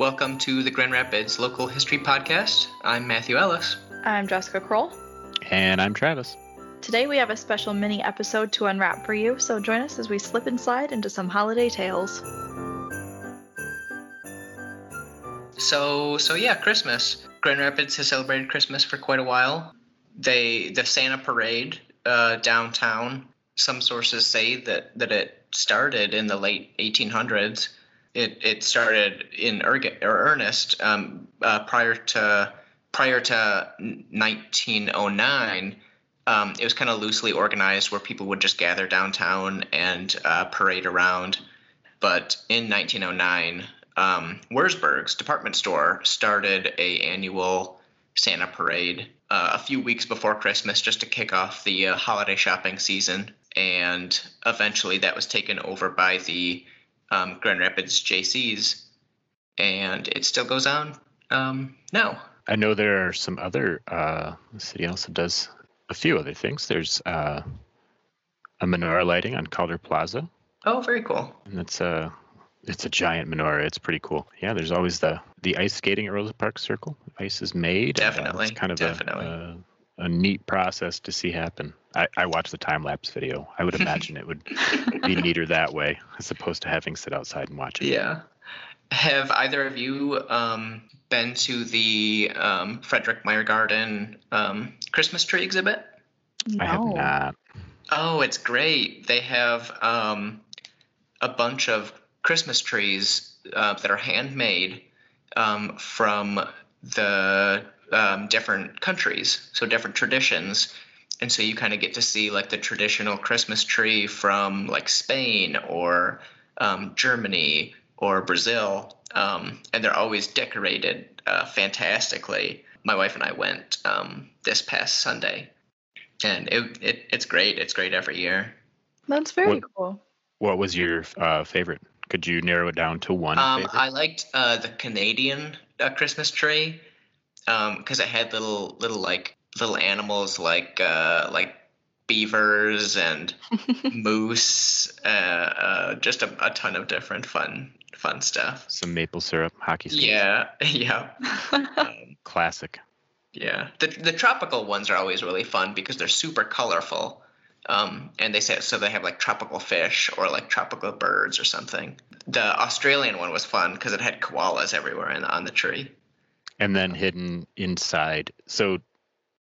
Welcome to the Grand Rapids Local History Podcast. I'm Matthew Ellis. I'm Jessica Kroll. And I'm Travis. Today we have a special mini episode to unwrap for you, so join us as we slip inside into some holiday tales. So, so yeah, Christmas. Grand Rapids has celebrated Christmas for quite a while. They the Santa parade uh, downtown. Some sources say that that it started in the late 1800s. It it started in earnest um, uh, prior to prior to 1909. Um, it was kind of loosely organized where people would just gather downtown and uh, parade around. But in 1909, um, Wurzburg's department store started a annual Santa parade uh, a few weeks before Christmas just to kick off the uh, holiday shopping season. And eventually that was taken over by the um, Grand Rapids JCs. And it still goes on um, now. I know there are some other, uh, the city also does a few other things. There's uh, a menorah lighting on Calder Plaza. Oh, very cool. And it's a it's a giant menorah. It's pretty cool. Yeah, there's always the the ice skating at Rosa Park Circle. Ice is made. Definitely. Uh, it's kind of definitely. A, a, a neat process to see happen. I, I watched the time lapse video. I would imagine it would be neater that way as opposed to having sit outside and watch it. Yeah. Have either of you um, been to the um, Frederik Meijer Garden um, Christmas tree exhibit? I have No. not. Oh, it's great. They have um, a bunch of Christmas trees uh, that are handmade um, from the um, different countries, so different traditions. And so you kind of get to see like the traditional Christmas tree from like Spain or um, Germany or Brazil. Um, and they're always decorated uh, fantastically. My wife and I went um, this past Sunday and it, it it's great. It's great every year. That's very What- cool. What was your uh, favorite? Could you narrow it down to one Um, favorite? I liked uh, the Canadian uh, Christmas tree because it had little little like little animals like uh, like beavers and moose, uh, uh, just a, a ton of different fun fun stuff. Some maple syrup, hockey skates. Yeah, yeah, um, Classic. yeah. The the tropical ones are always really fun because they're super colorful. Um, and they say so they have like tropical fish or like tropical birds or something. The Australian one was fun because it had koalas everywhere in, on the tree. And then hidden inside. So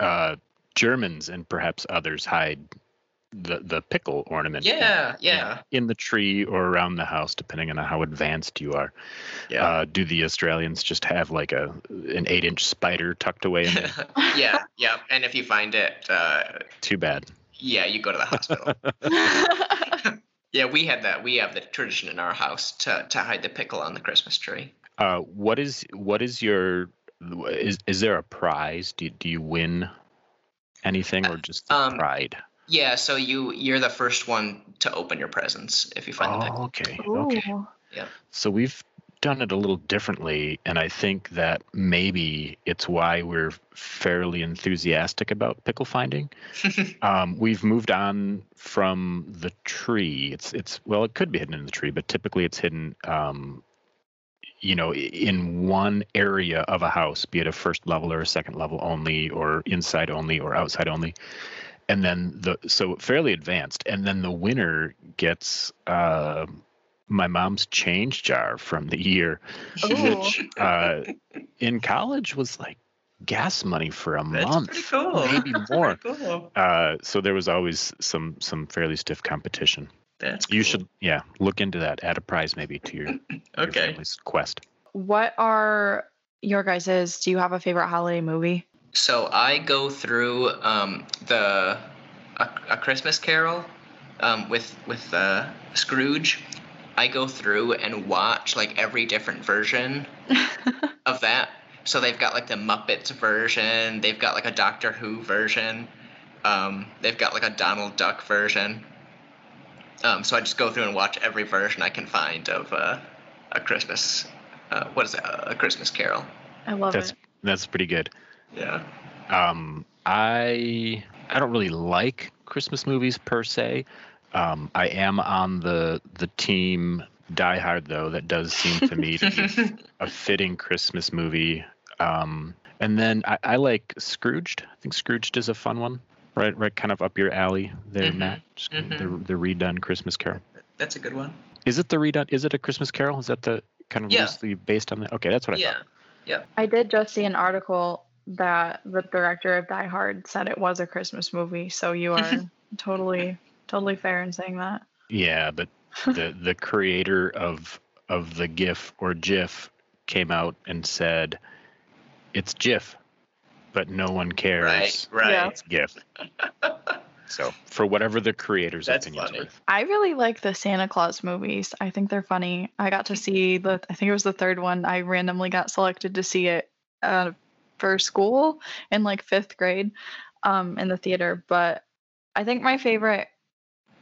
uh, Germans and perhaps others hide the the pickle ornament. Yeah, yeah, In the tree or around the house, depending on how advanced you are. yeah. Uh, do the Australians just have like a an eight inch spider tucked away in there? yeah, yeah. And if you find it, uh, Too bad. yeah, you go to the hospital. yeah, we had that. We have the tradition in our house to to hide the pickle on the Christmas tree. Uh, what is what is your is is there a prize? Do do you win anything or just the Um, pride? Yeah, so you you're the first one to open your presents if you find the pickle. Oh, okay, okay. Yeah. So we've done it a little differently, and I think that maybe it's why we're fairly enthusiastic about pickle finding. um, we've moved on from the tree. It's it's well, it could be hidden in the tree, but typically it's hidden. Um, you know, in one area of a house, be it a first level or a second level only, or inside only, or outside only, and then the so fairly advanced, and then the winner gets uh, my mom's change jar from the year, which uh, in college was like gas money for a That's month, pretty cool. maybe more. Pretty cool. Uh, so there was always some some fairly stiff competition. That's You cool. should, yeah, look into that. Add a prize maybe to your, your Okay. family's quest. What are your guys's? Do you have a favorite holiday movie? So I go through um, the a, a Christmas Carol um, with with uh, Scrooge. I go through and watch like every different version of that. So they've got like the Muppets version. They've got like a Doctor Who version. Um, they've got like a Donald Duck version. Um, so I just go through and watch every version I can find of uh, a Christmas. Uh, what is it? A Christmas Carol. I love That's it. that's pretty good. Yeah. Um, I I don't really like Christmas movies per se. Um, I am on the the team Die Hard, though, that does seem to me to be a fitting Christmas movie. Um, and then I, I like Scrooged. I think Scrooged is a fun one. Right, right, kind of up your alley there, Mhm, Matt. Just mhm. The the redone Christmas Carol. That's a good one. Is it the redone? Is it a Christmas Carol? Is that the kind of Yeah. loosely based on that? Okay, that's what I Yeah. thought. I did just see an article that the director of Die Hard said it was a Christmas movie, so you are totally totally fair in saying that. Yeah, but the the creator of of the GIF or GIF came out and said it's GIF, but no one cares. Right. Right. Yeah. It's GIF. so for whatever the creator's That's opinion's funny. worth. I really like the Santa Claus movies. I think they're funny. I got to see the I think it was the third one. I randomly got selected to see it uh, for school in like 5th grade um in the theater, but I think my favorite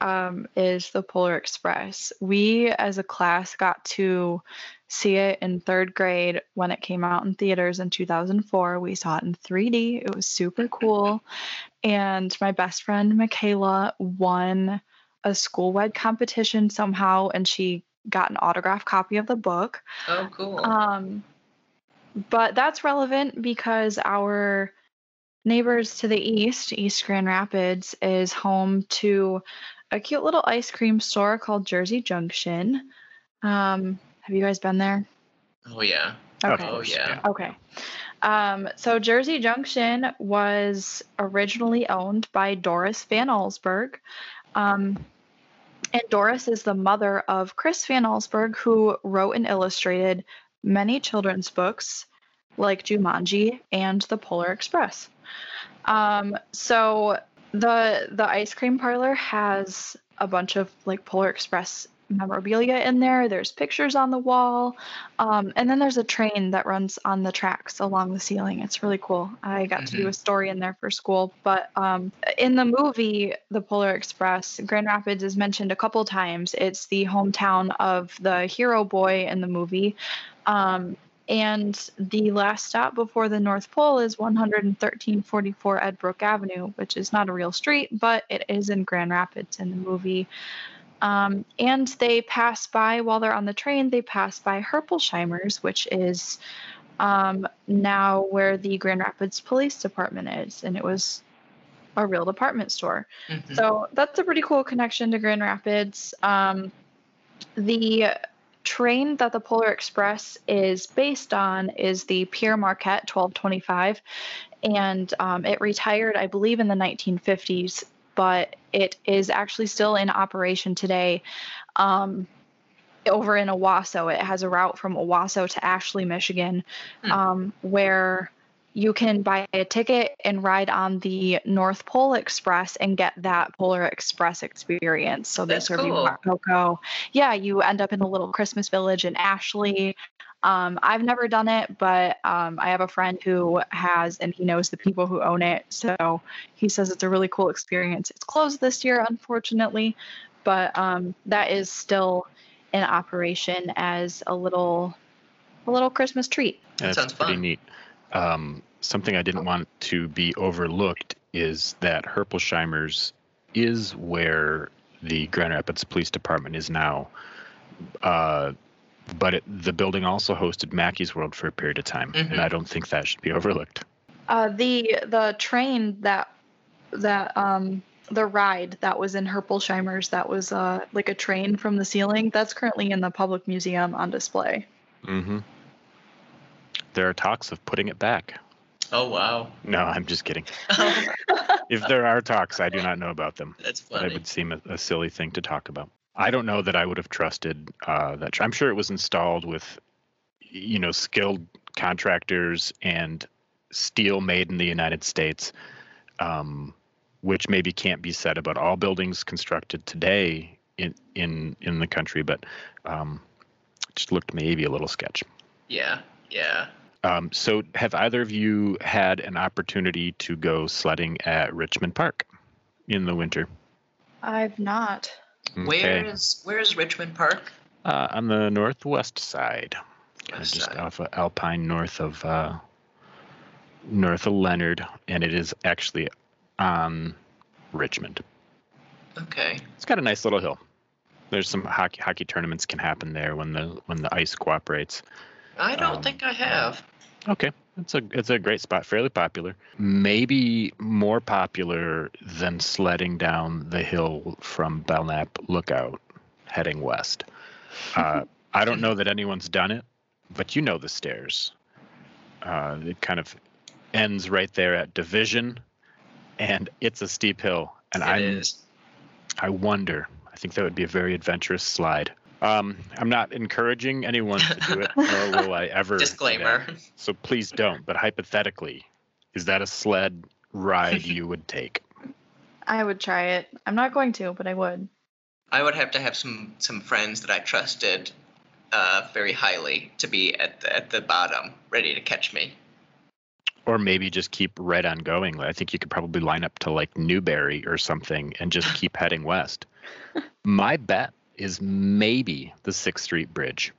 um is The Polar Express. We as a class got to see it in 3rd grade when it came out in theaters in 2004. We saw it in 3D. It was super cool. And my best friend Michaela won a school wide competition somehow and she got an autographed copy of the book. Oh, cool. Um, but that's relevant because our neighbors to the east, East Grand Rapids, is home to a cute little ice cream store called Jersey Junction. Um, have you guys been there? oh yeah. Of Oh, yeah. Okay. Um, so Jersey Junction was originally owned by Doris Van Allsburg. Um, and Doris is the mother of Chris Van Allsburg, who wrote and illustrated many children's books like Jumanji and The Polar Express. Um, so the the ice cream parlor has a bunch of like Polar Express memorabilia in there. There's pictures on the wall. Um, and then there's a train that runs on the tracks along the ceiling. It's really cool. I got to do Mhm. a story in there for school. But um, in the movie, The Polar Express, Grand Rapids is mentioned a couple times. It's the hometown of the hero boy in the movie. Um, and the last stop before the North Pole is 11344 Edbrooke Avenue, which is not a real street, but it is in Grand Rapids in the movie. Um, and they pass by while they're on the train, they pass by Herpolsheimer's, which is um, now where the Grand Rapids Police Department is. And it was a real department store. Mhm. So that's a pretty cool connection to Grand Rapids. Um, the train that the Polar Express is based on is the Pere Marquette 1225, and um, it retired, I believe, in the 1950s, but it is actually still in operation today. Um, over in Owosso, it has a route from Owosso to Ashley, Michigan, Hmm. um, where you can buy a ticket and ride on the North Pole Express and get that Polar Express experience. So they That's serve you cool. hot cocoa. Yeah, you end up in a little Christmas village in Ashley. Um, I've never done it, but um, I have a friend who has, and he knows the people who own it. So he says it's a really cool experience. It's closed this year, unfortunately, but um, that is still in operation as a little, a little Christmas treat. That sounds pretty fun. neat. Um, something I didn't want to be overlooked is that Herpolsheimer's is where the Grand Rapids Police Department is now. Uh, but it, the building also hosted Mackey's World for a period of time, Mhm. and I don't think that should be overlooked. Uh, the the train that that um the ride that was in Herpolsheimer's that was uh like a train from the ceiling that's currently in the public museum on display. Mm-hmm. There are talks of putting it back. Oh wow. No, I'm just kidding. If there are talks, I do not know about them. That's That funny. would seem a, a silly thing to talk about. I don't know that I would have trusted uh, that. I'm sure it was installed with, you know, skilled contractors and steel made in the United States, um, which maybe can't be said about all buildings constructed today in in in the country, but um, just looked maybe a little sketch. Yeah. Yeah. Um, so, have either of you had an opportunity to go sledding at Richmond Park in the winter? I've not. Where is where is Richmond Park? Uh, on the northwest side, West just side. off of Alpine, north of uh, north of Leonard, and it is actually on Richmond. Okay. It's got a nice little hill. There's some hockey hockey tournaments can happen there when the when the ice cooperates. I don't Um, think I have. Okay, it's a it's a great spot, fairly popular. Maybe more popular than sledding down the hill from Belknap Lookout, heading west. Uh, I don't know that anyone's done it, but you know the stairs. Uh, it kind of ends right there at Division, and it's a steep hill. And I'm. I wonder. I think that would be a very adventurous slide. Um, I'm not encouraging anyone to do it, nor will I ever. Disclaimer. So please don't. But hypothetically, is that a sled ride you would take? I would try it. I'm not going to, but I would. I would have to have some some friends that I trusted uh, very highly to be at the, at the bottom, ready to catch me. Or maybe just keep right on going. I think you could probably line up to like Newberry or something and just keep heading west. My bet is maybe the Sixth Street Bridge,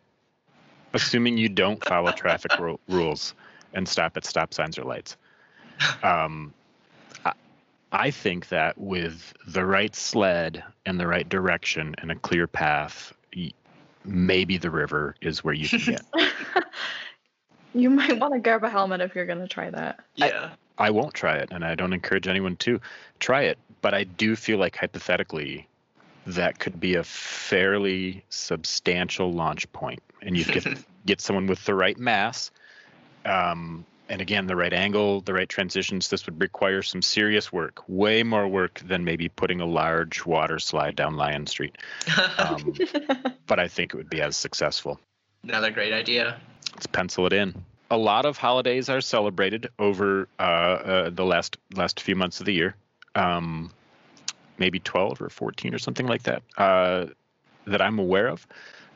assuming you don't follow traffic ru- rules and stop at stop signs or lights. Um, I, I think that with the right sled and the right direction and a clear path, maybe the river is where you can get. you might want to grab a helmet if you're going to try that. Yeah. I won't try it, and I don't encourage anyone to try it. But I do feel like hypothetically, that could be a fairly substantial launch point, and you get get someone with the right mass, um, and again the right angle, the right transitions. This would require some serious work, way more work than maybe putting a large water slide down Lyon Street. Um, but I think it would be as successful. Another great idea. Let's pencil it in. A lot of holidays are celebrated over uh, uh, the last last few months of the year. Um, maybe 12 or 14 or something like that uh, that I'm aware of.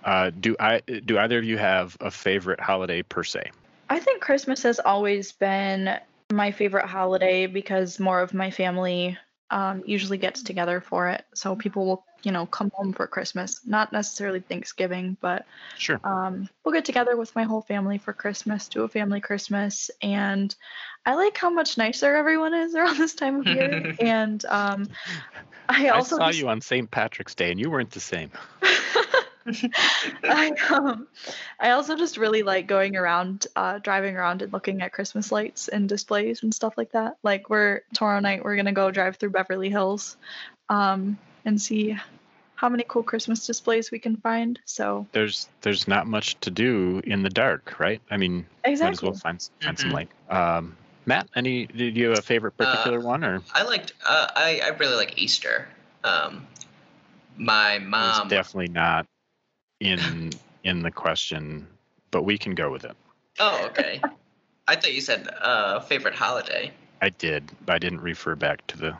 Uh, do I do either of you have a favorite holiday per se? I think Christmas has always been my favorite holiday because more of my family um, usually gets together for it. So people will, you know, come home for Christmas. Not necessarily Thanksgiving, but Sure. um, we'll get together with my whole family for Christmas, do a family Christmas, and I like how much nicer everyone is around this time of year. and um, I I also saw just- you on St. Patrick's Day, and you weren't the same. I um, I also just really like going around, uh, driving around and looking at Christmas lights and displays and stuff like that. Like we're tomorrow night, we're gonna go drive through Beverly Hills, um, and see how many cool Christmas displays we can find. So There's there's not much to do in the dark, right? I mean, exactly. might as well find find some Mhm. light. Um, Matt, any did you have a favorite Uh, particular one or? I liked. Uh, I I really like Easter. Um, my It's mom. definitely not in in the question, but we can go with it. oh, okay. I thought you said uh, favorite holiday. I did. I didn't refer back to the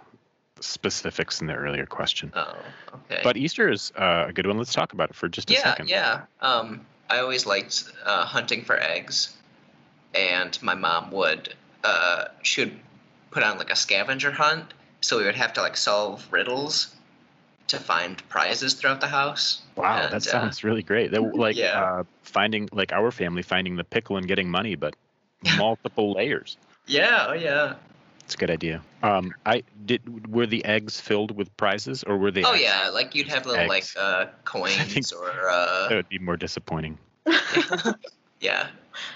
specifics in the earlier question. Oh, okay. But Easter is uh, a good one. Let's talk about it for just a yeah, second. yeah. Um, I always liked uh, hunting for eggs, and my mom would. Uh, she would put on like a scavenger hunt, so we would have to like solve riddles to find prizes throughout the house. Wow, And, that uh, sounds really great. That like Yeah. uh, finding like our family finding the pickle and getting money, but multiple layers. Yeah, oh yeah. It's a good idea. Um, I did. Were the eggs filled with prizes, or were they? Oh yeah, like you'd have little like Eggs. uh, think- coins or That uh, would be more disappointing. yeah,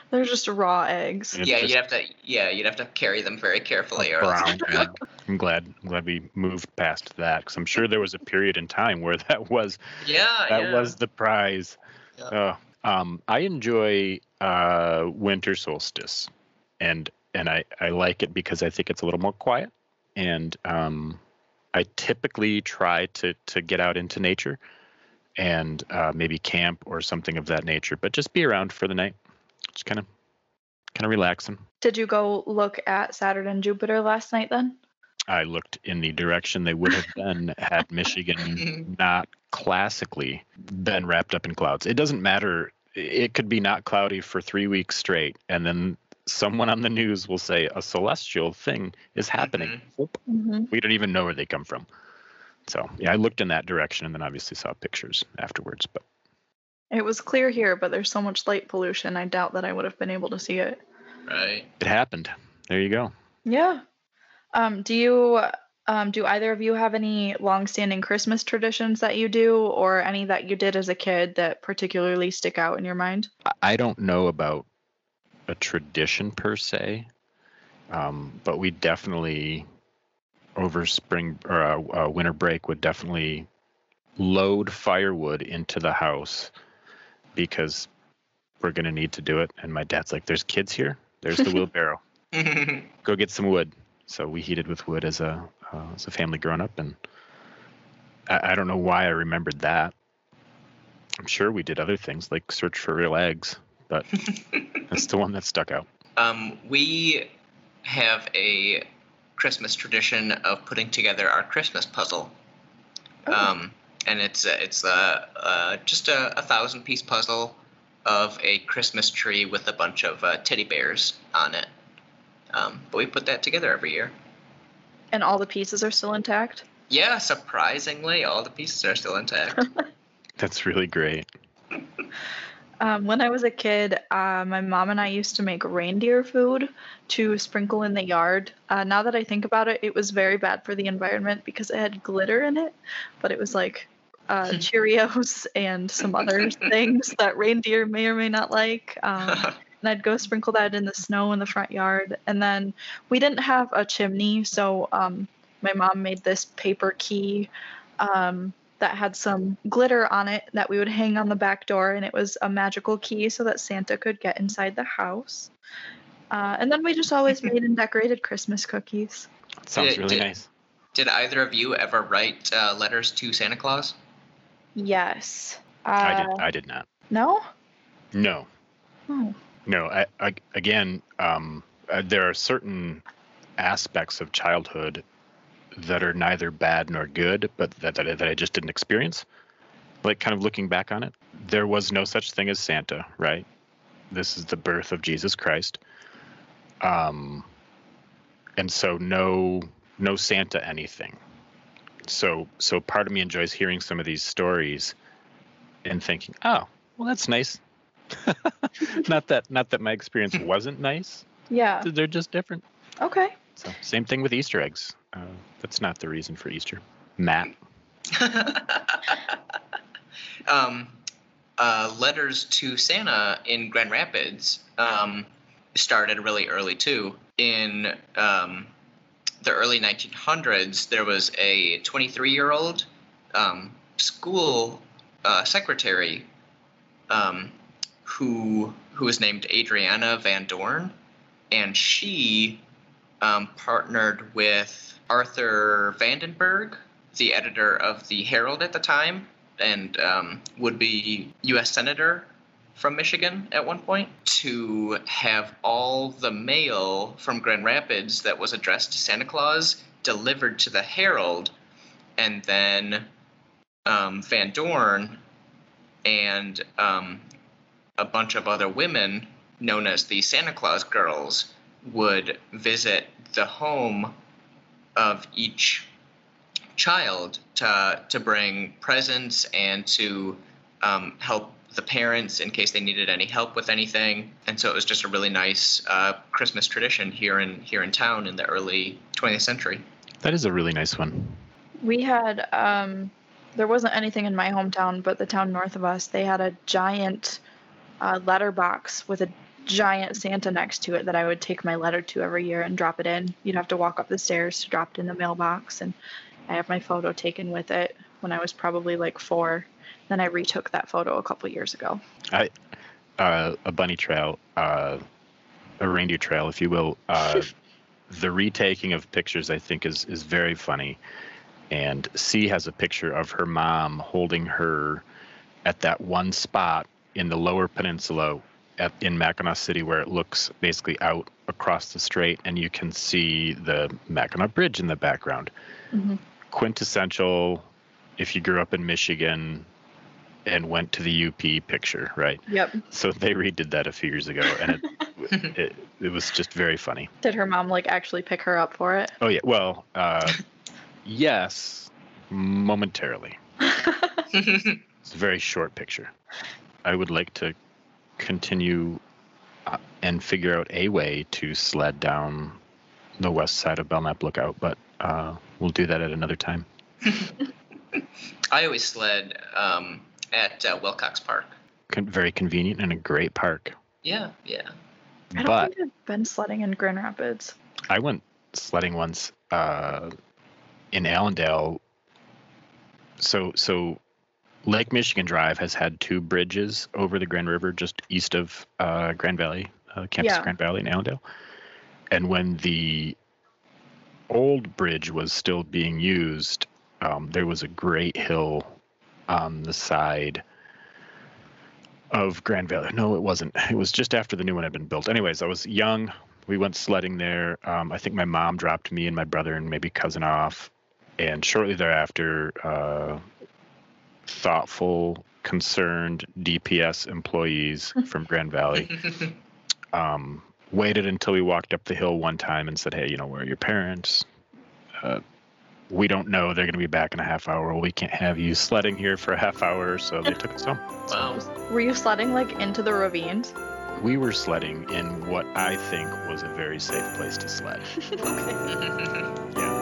They're just raw eggs. It's yeah. just You'd have to yeah, you'd have to carry them very carefully, or brown. yeah. I'm glad. I'm glad we moved past that because I'm sure there was a period in time where that was Yeah, that yeah. was the prize. Yeah. Uh, um, I enjoy uh, winter solstice, and and I, I like it because I think it's a little more quiet, and um, I typically try to to get out into nature, and uh, maybe camp or something of that nature, but just be around for the night, just kind of kind of relaxing. Did you go look at Saturn and Jupiter last night then? I looked in the direction they would have been had Michigan not classically been wrapped up in clouds. It doesn't matter. It could be not cloudy for three weeks straight, and then someone on the news will say a celestial thing is happening. Mm-hmm. We don't even know where they come from. So yeah, I looked in that direction and then obviously saw pictures afterwards. But It was clear here, but there's so much light pollution. I doubt that I would have been able to see it. Right. it happened. There you go. Yeah. Um, do you Um, do either of you have any long-standing Christmas traditions that you do, or any that you did as a kid that particularly stick out in your mind? I- I don't know about a tradition per se, um, but we definitely over spring or uh, uh, winter break would definitely load firewood into the house because we're gonna need to do it. And my dad's like, "There's kids here. There's the wheelbarrow. Go get some wood." So we heated with wood as a uh, as a family growing up, and I, I don't know why I remembered that. I'm sure we did other things like search for real eggs, but that's the one that stuck out. um, we have a Christmas tradition of putting together our Christmas puzzle. Oh. Um, and it's a, it's a, uh, just a, a thousand piece puzzle of a Christmas tree with a bunch of uh, teddy bears on it. Um, but we put that together every year. And all the pieces are still intact? Yeah, surprisingly, all the pieces are still intact. That's really great. Um, when I was a kid, uh, my mom and I used to make reindeer food to sprinkle in the yard. Uh, now that I think about it, it was very bad for the environment because it had glitter in it, but it was like uh, Cheerios and some other things that reindeer may or may not like. Um, and I'd go sprinkle that in the snow in the front yard. And then we didn't have a chimney, so um, my mom made this paper key um, that had some glitter on it that we would hang on the back door, and it was a magical key so that Santa could get inside the house. Uh, and then we just always made and decorated Christmas cookies. Sounds Did- really did- nice. Did either of you ever write uh, letters to Santa Claus? Yes. Uh, I did. I did not. No. No, Oh. no. I, I again, um, uh, there are certain aspects of childhood that are neither bad nor good, but that, that, I- that I just didn't experience. Like, kind of looking back on it, there was no such thing as Santa, right? This is the birth of Jesus Christ. Um, and so no, no Santa anything. So, so part of me enjoys hearing some of these stories and thinking, oh, well, that's nice. not that, not that my experience wasn't nice. Yeah. They're just different. Okay. So same thing with Easter eggs. Uh, that's not the reason for Easter. Matt. um, uh, letters to Santa in Grand Rapids um, started really early too. In um, the early 1900s, there was a 23 year old um, school uh, secretary um, who who was named Adriana Van Dorn, and she um, partnered with Arthur Vandenberg, the editor of the Herald at the time, and um, would be U.S. senator from Michigan at one point, to have all the mail from Grand Rapids that was addressed to Santa Claus delivered to the Herald, and then um, Van Dorn and um, a bunch of other women known as the Santa Claus Girls would visit the home of each child to to bring presents and to um, help the parents in case they needed any help with anything. And so it was just a really nice uh, Christmas tradition here in here in town in the early 20th century. That is a really nice one. We had um there wasn't anything in my hometown, but the town north of us, they had a giant uh, letter box with a giant Santa next to it that I would take my letter to every year and drop it in. You'd have to walk up the stairs to drop it in the mailbox, and I have my photo taken with it when I was probably like four. Then I retook that photo a couple years ago. Uh, a bunny trail, uh, a reindeer trail, if you will. Uh, the retaking of pictures, I think, is is very funny. And C has a picture of her mom holding her at that one spot in the lower peninsula at, in Mackinaw City where it looks basically out across the strait and you can see the Mackinac Bridge in the background. Mhm. Quintessential if you grew up in Michigan and went to the UP picture, right? Yep. So they redid that a few years ago and it, it, it was just very funny. Did her mom like actually pick her up for it? Oh, yeah. Well, uh, yes, momentarily. It's a very short picture. I would like to continue uh, and figure out a way to sled down the west side of Belknap Lookout, but uh, we'll do that at another time. I always sled um, at uh, Wilcox Park. Con- very convenient and a great park. Yeah, yeah. I don't But think I've been sledding in Grand Rapids. I went sledding once uh, in Allendale. So so Lake Michigan Drive has had two bridges over the Grand River just east of uh, Grand Valley, uh, campus Yeah. Grand Valley in Allendale. And when the old bridge was still being used, um, there was a great hill on the side of Grand Valley. No, it wasn't. It was just after the new one had been built. Anyways, I was young. We went sledding there. Um, I think my mom dropped me and my brother and maybe cousin off. And shortly thereafter, uh, thoughtful, concerned DPS employees from Grand Valley um, waited until we walked up the hill one time and said, "Hey, you know, where are your parents? Uh, we don't know. They're going to be back in a half hour. We can't have you sledding here for a half hour." So they took us home. Wow. Were you sledding like into the ravines? We were sledding in what I think was a very safe place to sled. okay.